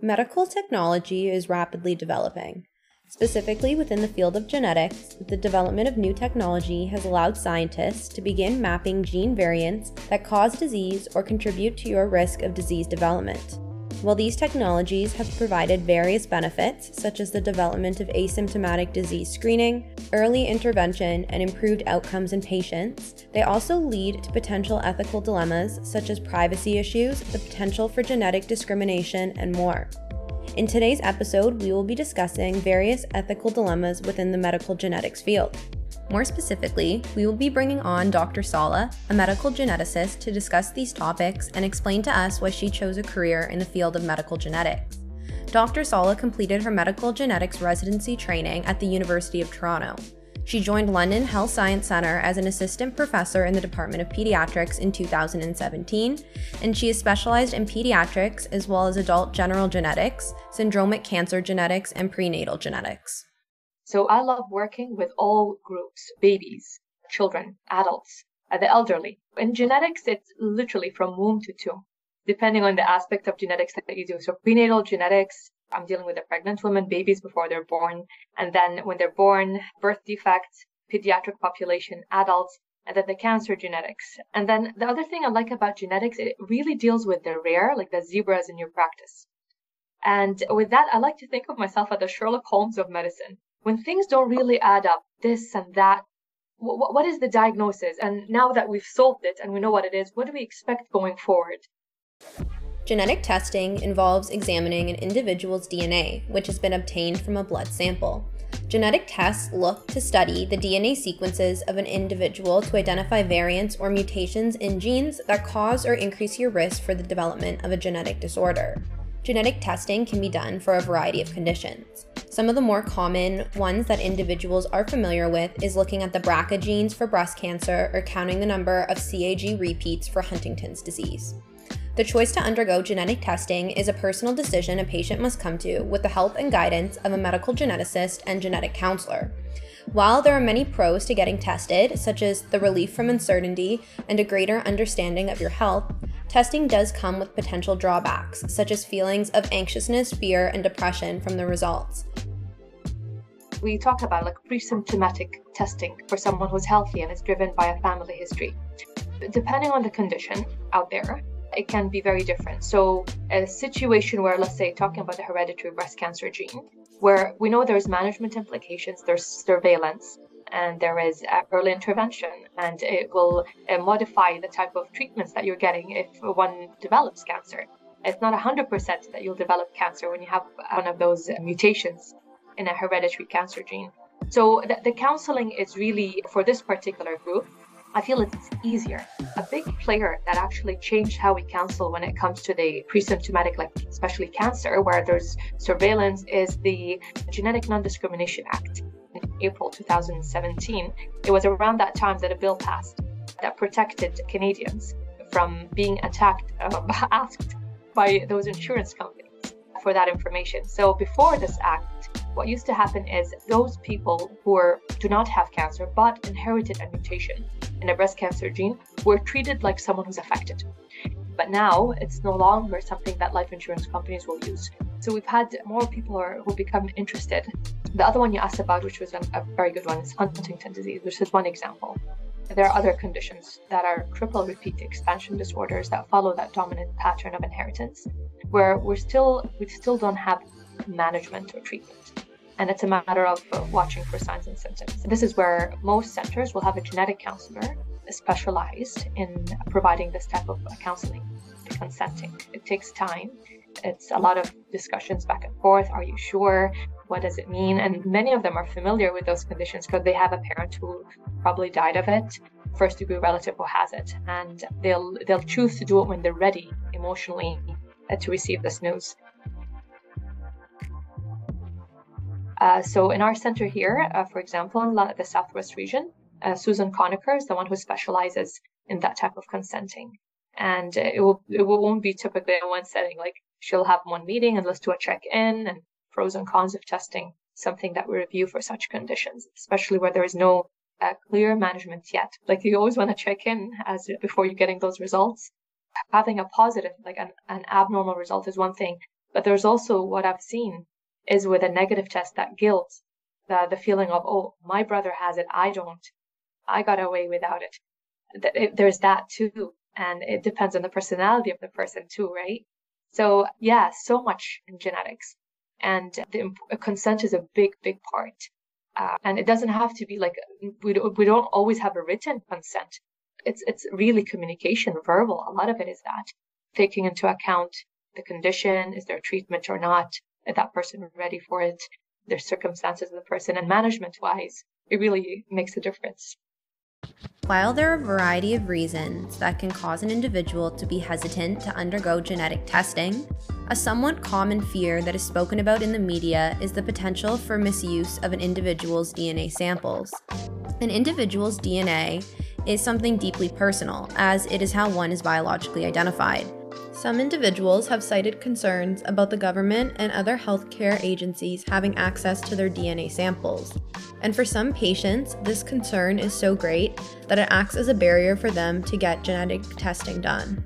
Medical technology is rapidly developing. Specifically within the field of genetics, the development of new technology has allowed scientists to begin mapping gene variants that cause disease or contribute to your risk of disease development. While these technologies have provided various benefits, such as the development of asymptomatic disease screening, early intervention, and improved outcomes in patients, they also lead to potential ethical dilemmas such as privacy issues, the potential for genetic discrimination, and more. In today's episode, we will be discussing various ethical dilemmas within the medical genetics field. More specifically, we will be bringing on Dr. Sala, a medical geneticist, to discuss these topics and explain to us why she chose a career in the field of medical genetics. Dr. Sala completed her medical genetics residency training at the University of Toronto. She joined London Health Science Centre as an assistant professor in the Department of Pediatrics in 2017, and she is specialized in pediatrics as well as adult general genetics, syndromic cancer genetics, and prenatal genetics. So I love working with all groups babies, children, adults, the elderly. In genetics, it's literally from womb to tomb, depending on the aspect of genetics that you do. So prenatal genetics, I'm dealing with the pregnant women, babies before they're born, and then when they're born, birth defects, pediatric population, adults, and then the cancer genetics. And then the other thing I like about genetics, it really deals with the rare, like the zebras in your practice. And with that, I like to think of myself as the Sherlock Holmes of medicine when things don't really add up, this and that, what, is the diagnosis? And now that we've solved it and we know what it is, what do we expect going forward? Genetic testing involves examining an individual's DNA, which has been obtained from a blood sample. Genetic tests look to study the DNA sequences of an individual to identify variants or mutations in genes that cause or increase your risk for the development of a genetic disorder. Genetic testing can be done for a variety of conditions. Some of the more common ones that individuals are familiar with is looking at the BRCA genes for breast cancer or counting the number of CAG repeats for Huntington's disease. The choice to undergo genetic testing is a personal decision a patient must come to with the help and guidance of a medical geneticist and genetic counselor. While there are many pros to getting tested, such as the relief from uncertainty and a greater understanding of your health, testing does come with potential drawbacks, such as feelings of anxiousness, fear, and depression from the results. We talk about like pre-symptomatic testing for someone who's healthy and is driven by a family history. But Depending on the condition out there, it can be very different. So, a situation where, let's say, talking about the hereditary breast cancer gene, where we know there's management implications, there's surveillance, and there is early intervention, and it will uh, modify the type of treatments that you're getting if one develops cancer. It's not 100% that you'll develop cancer when you have one of those mutations in a hereditary cancer gene. So the, the counseling is really for this particular group. I feel it's easier. A big player that actually changed how we counsel when it comes to the pre-symptomatic, like especially cancer, where there's surveillance, is the Genetic Non-Discrimination Act. In April 2017, it was around that time that a bill passed that protected Canadians from being attacked, uh, asked by those insurance companies for that information. So before this act, what used to happen is those people who are, do not have cancer but inherited a mutation in a breast cancer gene were treated like someone who's affected. But now it's no longer something that life insurance companies will use. So we've had more people who, are, who become interested. The other one you asked about, which was a, a very good one, is Huntington disease, which is one example. There are other conditions that are triple repeat expansion disorders that follow that dominant pattern of inheritance, where we're still we still don't have management or treatment. And it's a matter of watching for signs and symptoms. This is where most centers will have a genetic counselor specialized in providing this type of counseling consenting. It takes time. It's a lot of discussions back and forth. Are you sure? What does it mean? And many of them are familiar with those conditions because they have a parent who probably died of it, first degree relative who has it, and they'll they'll choose to do it when they're ready emotionally to receive this news. Uh, so in our center here, uh, for example, in the Southwest region, uh, Susan Conacher is the one who specializes in that type of consenting. And it will it won't be typically in one setting. Like she'll have one meeting and let's do a check in and pros and cons of testing something that we review for such conditions, especially where there is no uh, clear management yet. Like you always want to check in as before you're getting those results. Having a positive, like an, an abnormal result is one thing, But there's also what I've seen is with a negative test, that guilt, the, the feeling of, oh, my brother has it, I don't. I got away without it. There's that too. And it depends on the personality of the person too, right? So yeah, so much in genetics. And the consent is a big, big part. Uh, and it doesn't have to be like we don't, we don't always have a written consent. It's it's really communication, verbal. A lot of it is that taking into account the condition, is there treatment or not, that person ready for it, their circumstances of the person, and management wise, it really makes a difference. While there are a variety of reasons that can cause an individual to be hesitant to undergo genetic testing, a somewhat common fear that is spoken about in the media is the potential for misuse of an individual's DNA samples. An individual's DNA is something deeply personal, as it is how one is biologically identified. Some individuals have cited concerns about the government and other healthcare agencies having access to their DNA samples. And for some patients, this concern is so great that it acts as a barrier for them to get genetic testing done.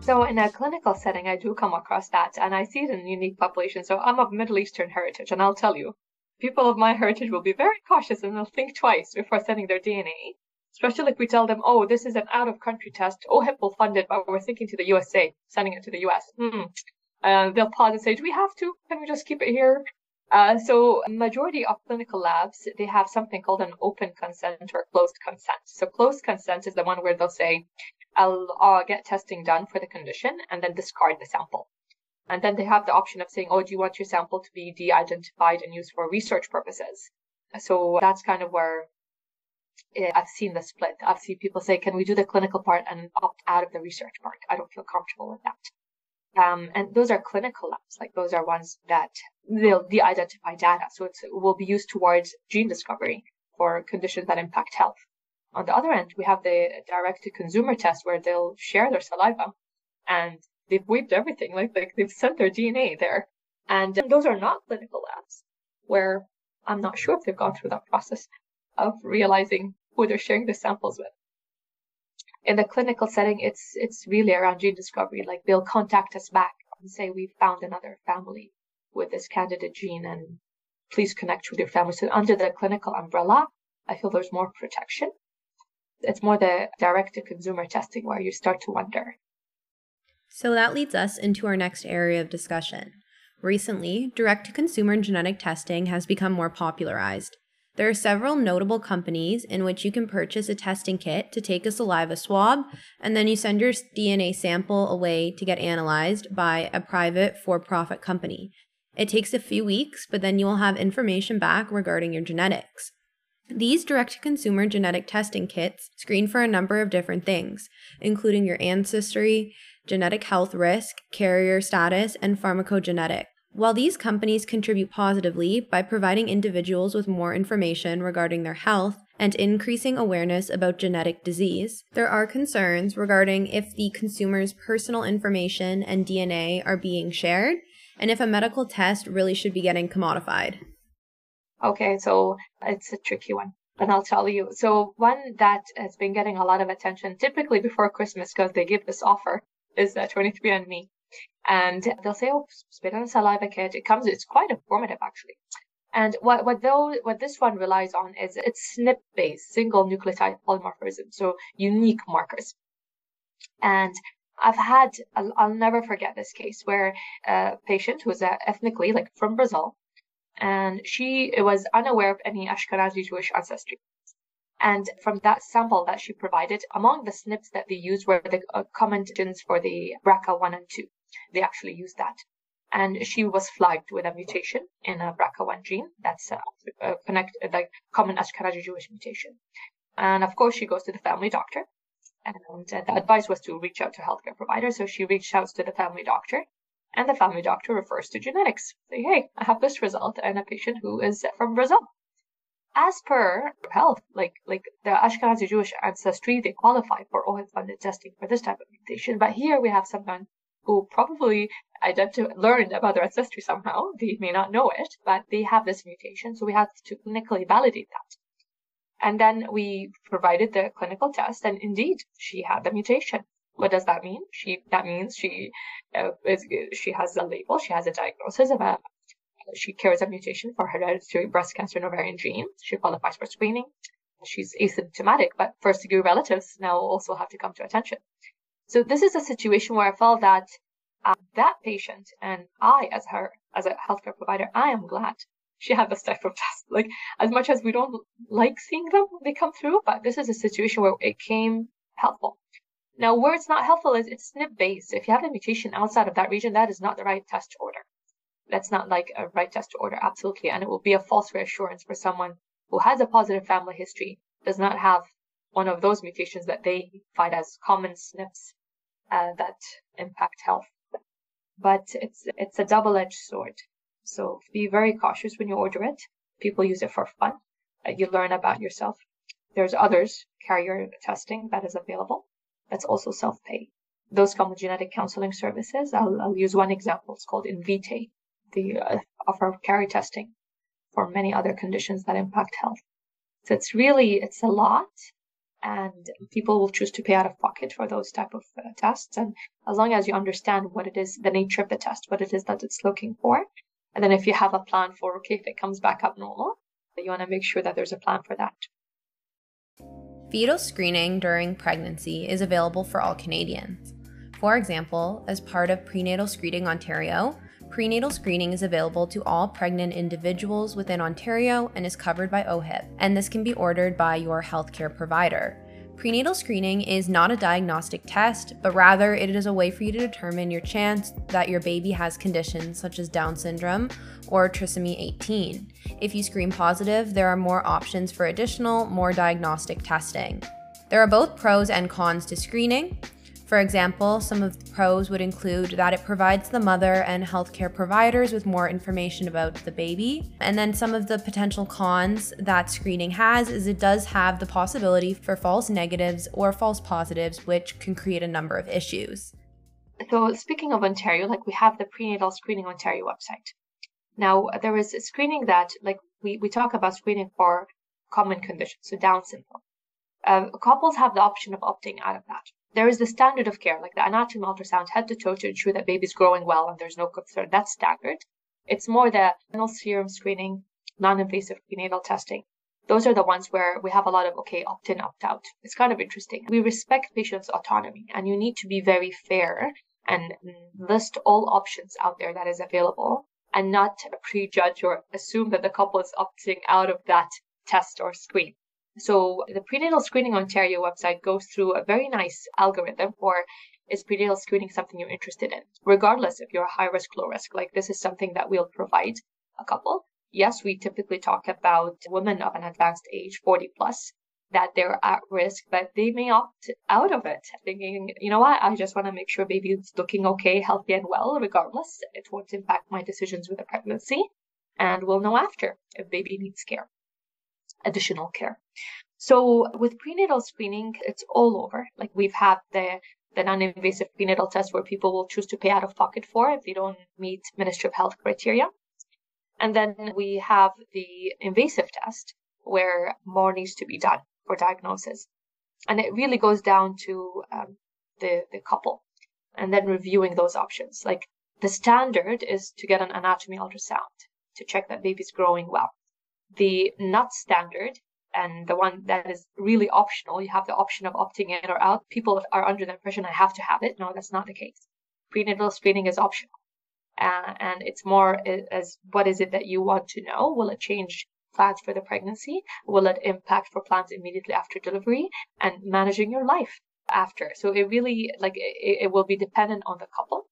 So, in a clinical setting, I do come across that, and I see it in unique populations. So, I'm of Middle Eastern heritage, and I'll tell you, people of my heritage will be very cautious and they'll think twice before sending their DNA especially if we tell them, oh, this is an out of country test. OHIP will fund it, but we're thinking to the USA, sending it to the US. Hmm. Uh, they'll pause and say, do we have to? Can we just keep it here? Uh, so majority of clinical labs, they have something called an open consent or closed consent. So closed consent is the one where they'll say, I'll uh, get testing done for the condition and then discard the sample. And then they have the option of saying, oh, do you want your sample to be de-identified and used for research purposes? So that's kind of where I've seen the split. I've seen people say, can we do the clinical part and opt out of the research part? I don't feel comfortable with that. Um, and those are clinical labs, like those are ones that they'll de-identify data. So it will be used towards gene discovery for conditions that impact health. On the other end, we have the direct to consumer test where they'll share their saliva and they've wiped everything, like, like they've sent their DNA there. And those are not clinical labs where I'm not sure if they've gone through that process of realizing who they're sharing the samples with. In the clinical setting, it's it's really around gene discovery. Like they'll contact us back and say, "We've found another family with this candidate gene, and please connect with your family." So under the clinical umbrella, I feel there's more protection. It's more the direct to consumer testing where you start to wonder. So that leads us into our next area of discussion. Recently, direct to consumer genetic testing has become more popularized. There are several notable companies in which you can purchase a testing kit to take a saliva swab, and then you send your DNA sample away to get analyzed by a private for profit company. It takes a few weeks, but then you will have information back regarding your genetics. These direct to consumer genetic testing kits screen for a number of different things, including your ancestry, genetic health risk, carrier status, and pharmacogenetic. While these companies contribute positively by providing individuals with more information regarding their health and increasing awareness about genetic disease, there are concerns regarding if the consumer's personal information and DNA are being shared and if a medical test really should be getting commodified. Okay, so it's a tricky one. And I'll tell you. So, one that has been getting a lot of attention, typically before Christmas, because they give this offer, is uh, 23andMe and they'll say, "Oh, spit on a saliva kit." It comes. It's quite informative actually. And what what though what this one relies on is it's SNP based, single nucleotide polymorphism, so unique markers. And I've had I'll, never forget this case where a patient who was uh, ethnically like from Brazil, and she was unaware of any Ashkenazi Jewish ancestry. And from that sample that she provided, among the SNPs that they used were the uh, common genes for the BRCA1 and 2 they actually use that. And she was flagged with a mutation in a BRCA1 gene that's a, a connect, like common Ashkenazi Jewish mutation. And of course, she goes to the family doctor. And uh, the advice was to reach out to healthcare providers. So she reached out to the family doctor. And the family doctor refers to genetics. Say, hey, I have this result and a patient who is from Brazil. As per health, like like the Ashkenazi Jewish ancestry, they qualify for OHIP funded testing for this type of mutation. But here we have someone who probably identified, learned about their ancestry somehow. They may not know it, but they have this mutation. So we had to clinically validate that. And then we provided the clinical test, and indeed, she had the mutation. What does that mean? She that means she uh, is, she has a label, she has a diagnosis of a she carries a mutation for hereditary breast cancer and ovarian gene. She qualifies for screening. She's asymptomatic, but first degree relatives now also have to come to attention. So this is a situation where I felt that uh, that patient and I, as her, as a healthcare provider, I am glad she had this type of test. Like as much as we don't like seeing them, they come through, but this is a situation where it came helpful. Now, where it's not helpful is it's SNP based. If you have a mutation outside of that region, that is not the right test to order. That's not like a right test to order, absolutely. And it will be a false reassurance for someone who has a positive family history, does not have one of those mutations that they find as common SNPs uh, that impact health. But it's it's a double-edged sword. So be very cautious when you order it. People use it for fun. Uh, you learn about yourself. There's others carrier testing that is available. That's also self-pay. Those come with genetic counseling services. I'll, I'll use one example. It's called Invitae They uh, offer carry testing for many other conditions that impact health. So it's really it's a lot, and people will choose to pay out of pocket for those type of uh, tests. And as long as you understand what it is, the nature of the test, what it is that it's looking for, and then if you have a plan for okay, if it comes back up normal, you want to make sure that there's a plan for that. Fetal screening during pregnancy is available for all Canadians. For example, as part of Prenatal Screening Ontario, Prenatal screening is available to all pregnant individuals within Ontario and is covered by OHIP, and this can be ordered by your healthcare provider. Prenatal screening is not a diagnostic test, but rather it is a way for you to determine your chance that your baby has conditions such as Down syndrome or trisomy 18. If you screen positive, there are more options for additional, more diagnostic testing. There are both pros and cons to screening. For example, some of the pros would include that it provides the mother and healthcare providers with more information about the baby. And then some of the potential cons that screening has is it does have the possibility for false negatives or false positives, which can create a number of issues. So, speaking of Ontario, like we have the Prenatal Screening Ontario website. Now, there is screening that, like, we, we talk about screening for common conditions, so Down syndrome. Uh, couples have the option of opting out of that there is the standard of care, like the anatomy ultrasound head to toe to ensure that baby's growing well and there's no concern. That's standard. It's more the renal serum screening, non-invasive prenatal testing. Those are the ones where we have a lot of, okay, opt in, opt out. It's kind of interesting. We respect patients' autonomy and you need to be very fair and list all options out there that is available and not prejudge or assume that the couple is opting out of that test or screen. So the Prenatal Screening Ontario website goes through a very nice algorithm for is prenatal screening something you're interested in, regardless if you're high risk, low risk. Like this is something that we'll provide a couple. Yes, we typically talk about women of an advanced age, 40 plus, that they're at risk, but they may opt out of it, thinking, you know what, I just want to make sure baby's looking okay, healthy and well, regardless. It won't impact my decisions with the pregnancy. And we'll know after if baby needs care additional care. So with prenatal screening, it's all over. Like we've had the the non-invasive prenatal test where people will choose to pay out of pocket for if they don't meet Ministry of Health criteria. And then we have the invasive test where more needs to be done for diagnosis. And it really goes down to um, the, the couple and then reviewing those options. Like the standard is to get an anatomy ultrasound to check that baby's growing well the not standard and the one that is really optional, you have the option of opting in or out. People are under the impression I have to have it. No, that's not the case. Prenatal screening is optional. Uh, and it's more as what is it that you want to know? Will it change plans for the pregnancy? Will it impact for plans immediately after delivery and managing your life after? So it really like it, it will be dependent on the couple.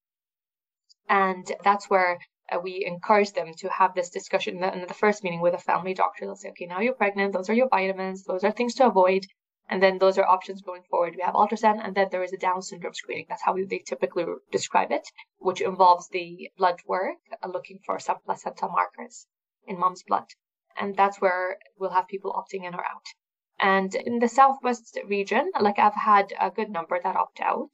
And that's where we encourage them to have this discussion in the first meeting with a family doctor. They'll say, okay, now you're pregnant. Those are your vitamins. Those are things to avoid. And then those are options going forward. We have ultrasound, and then there is a Down syndrome screening. That's how we, they typically describe it, which involves the blood work, uh, looking for some placental markers in mom's blood. And that's where we'll have people opting in or out. And in the Southwest region, like I've had a good number that opt out,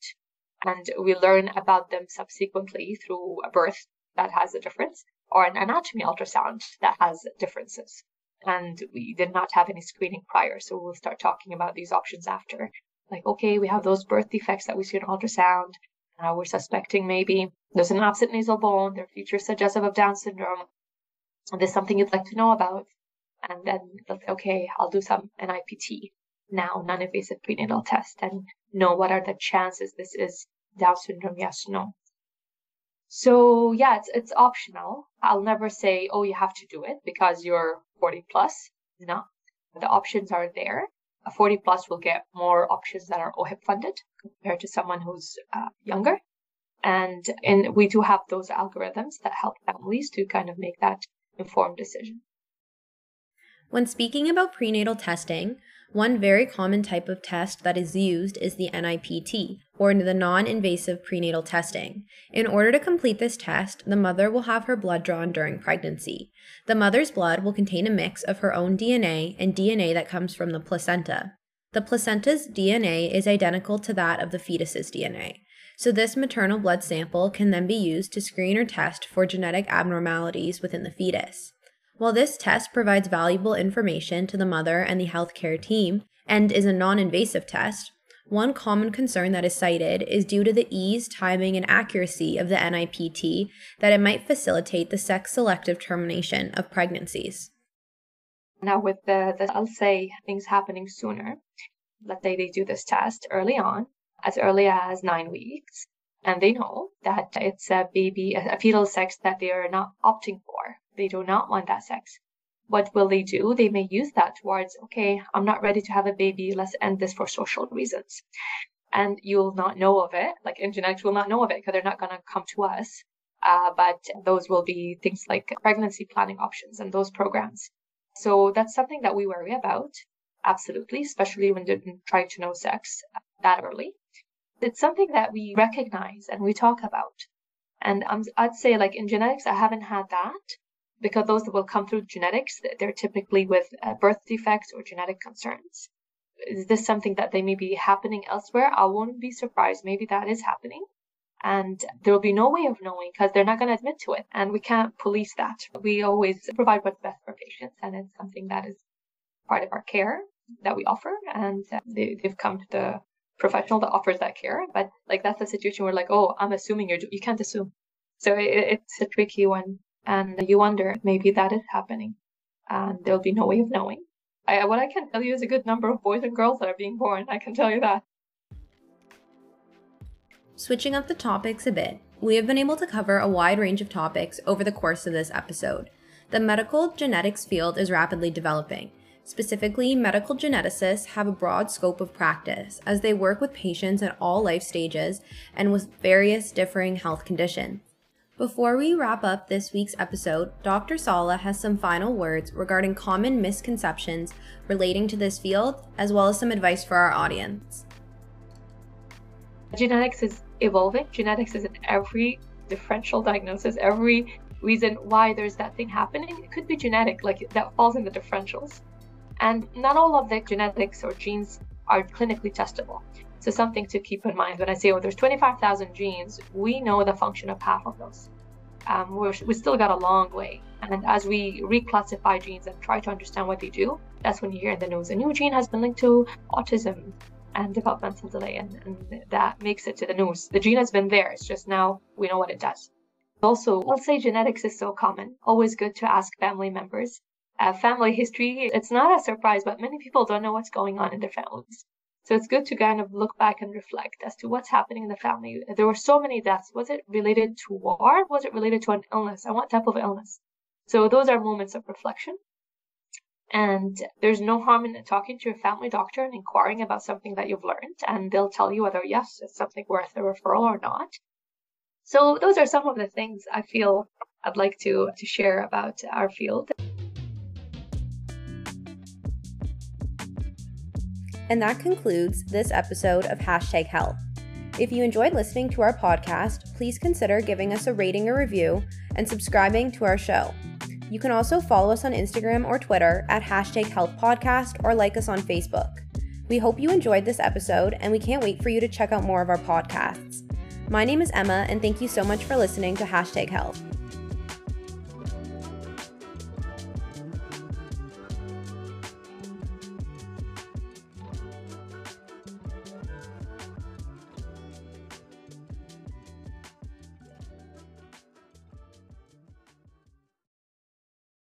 and we learn about them subsequently through birth that has a difference, or an anatomy ultrasound that has differences. And we did not have any screening prior, so we'll start talking about these options after. Like, okay, we have those birth defects that we see in ultrasound. Uh, we're suspecting maybe there's an absent nasal bone, there are features suggestive of Down syndrome. And there's something you'd like to know about. And then, okay, I'll do some NIPT now, non invasive prenatal test, and know what are the chances this is Down syndrome, yes, no. So yeah, it's it's optional. I'll never say, oh, you have to do it because you're 40 plus. No, the options are there. A 40 plus will get more options that are OHIP funded compared to someone who's uh, younger. And and we do have those algorithms that help families to kind of make that informed decision. When speaking about prenatal testing, one very common type of test that is used is the NIPT, or the non invasive prenatal testing. In order to complete this test, the mother will have her blood drawn during pregnancy. The mother's blood will contain a mix of her own DNA and DNA that comes from the placenta. The placenta's DNA is identical to that of the fetus's DNA. So, this maternal blood sample can then be used to screen or test for genetic abnormalities within the fetus. While this test provides valuable information to the mother and the healthcare team and is a non invasive test, one common concern that is cited is due to the ease, timing, and accuracy of the NIPT that it might facilitate the sex selective termination of pregnancies. Now, with the, the, I'll say things happening sooner, let's say they do this test early on, as early as nine weeks, and they know that it's a baby, a fetal sex that they are not opting for they do not want that sex. What will they do? They may use that towards, okay, I'm not ready to have a baby. Let's end this for social reasons. And you'll not know of it. Like in genetics will not know of it because they're not going to come to us. Uh, but those will be things like pregnancy planning options and those programs. So that's something that we worry about. Absolutely. Especially when they're trying to know sex that early. It's something that we recognize and we talk about. And um, I'd say like in genetics, I haven't had that because those that will come through genetics, they're typically with uh, birth defects or genetic concerns. Is this something that they may be happening elsewhere? I won't be surprised. Maybe that is happening. And there will be no way of knowing because they're not going to admit to it. And we can't police that. We always provide what's best for patients. And it's something that is part of our care that we offer. And uh, they, they've come to the professional that offers that care. But like that's a situation where like, oh, I'm assuming you're, you can't assume. So it, it's a tricky one and you wonder maybe that is happening and there'll be no way of knowing. I, what I can tell you is a good number of boys and girls that are being born. I can tell you that. Switching up the topics a bit, we have been able to cover a wide range of topics over the course of this episode. The medical genetics field is rapidly developing. Specifically, medical geneticists have a broad scope of practice as they work with patients at all life stages and with various differing health conditions. Before we wrap up this week's episode, Dr. Sala has some final words regarding common misconceptions relating to this field, as well as some advice for our audience. Genetics is evolving. Genetics is in every differential diagnosis, every reason why there's that thing happening. It could be genetic, like that falls in the differentials. And not all of the genetics or genes are clinically testable. So something to keep in mind when I say, oh, there's 25,000 genes, we know the function of half of those. Um, we're, we still got a long way. And as we reclassify genes and try to understand what they do, that's when you hear in the news a new gene has been linked to autism and developmental delay, and, and that makes it to the news. The gene has been there, it's just now we know what it does. Also, I'll say genetics is so common. Always good to ask family members. Uh, family history, it's not a surprise, but many people don't know what's going on in their families. So it's good to kind of look back and reflect as to what's happening in the family. There were so many deaths. Was it related to war? Was it related to an illness? And what type of illness? So those are moments of reflection. And there's no harm in talking to your family doctor and inquiring about something that you've learned, and they'll tell you whether yes, it's something worth a referral or not. So those are some of the things I feel I'd like to to share about our field. And that concludes this episode of Hashtag Health. If you enjoyed listening to our podcast, please consider giving us a rating or review and subscribing to our show. You can also follow us on Instagram or Twitter at hashtag health podcast or like us on Facebook. We hope you enjoyed this episode and we can't wait for you to check out more of our podcasts. My name is Emma and thank you so much for listening to Hashtag Health.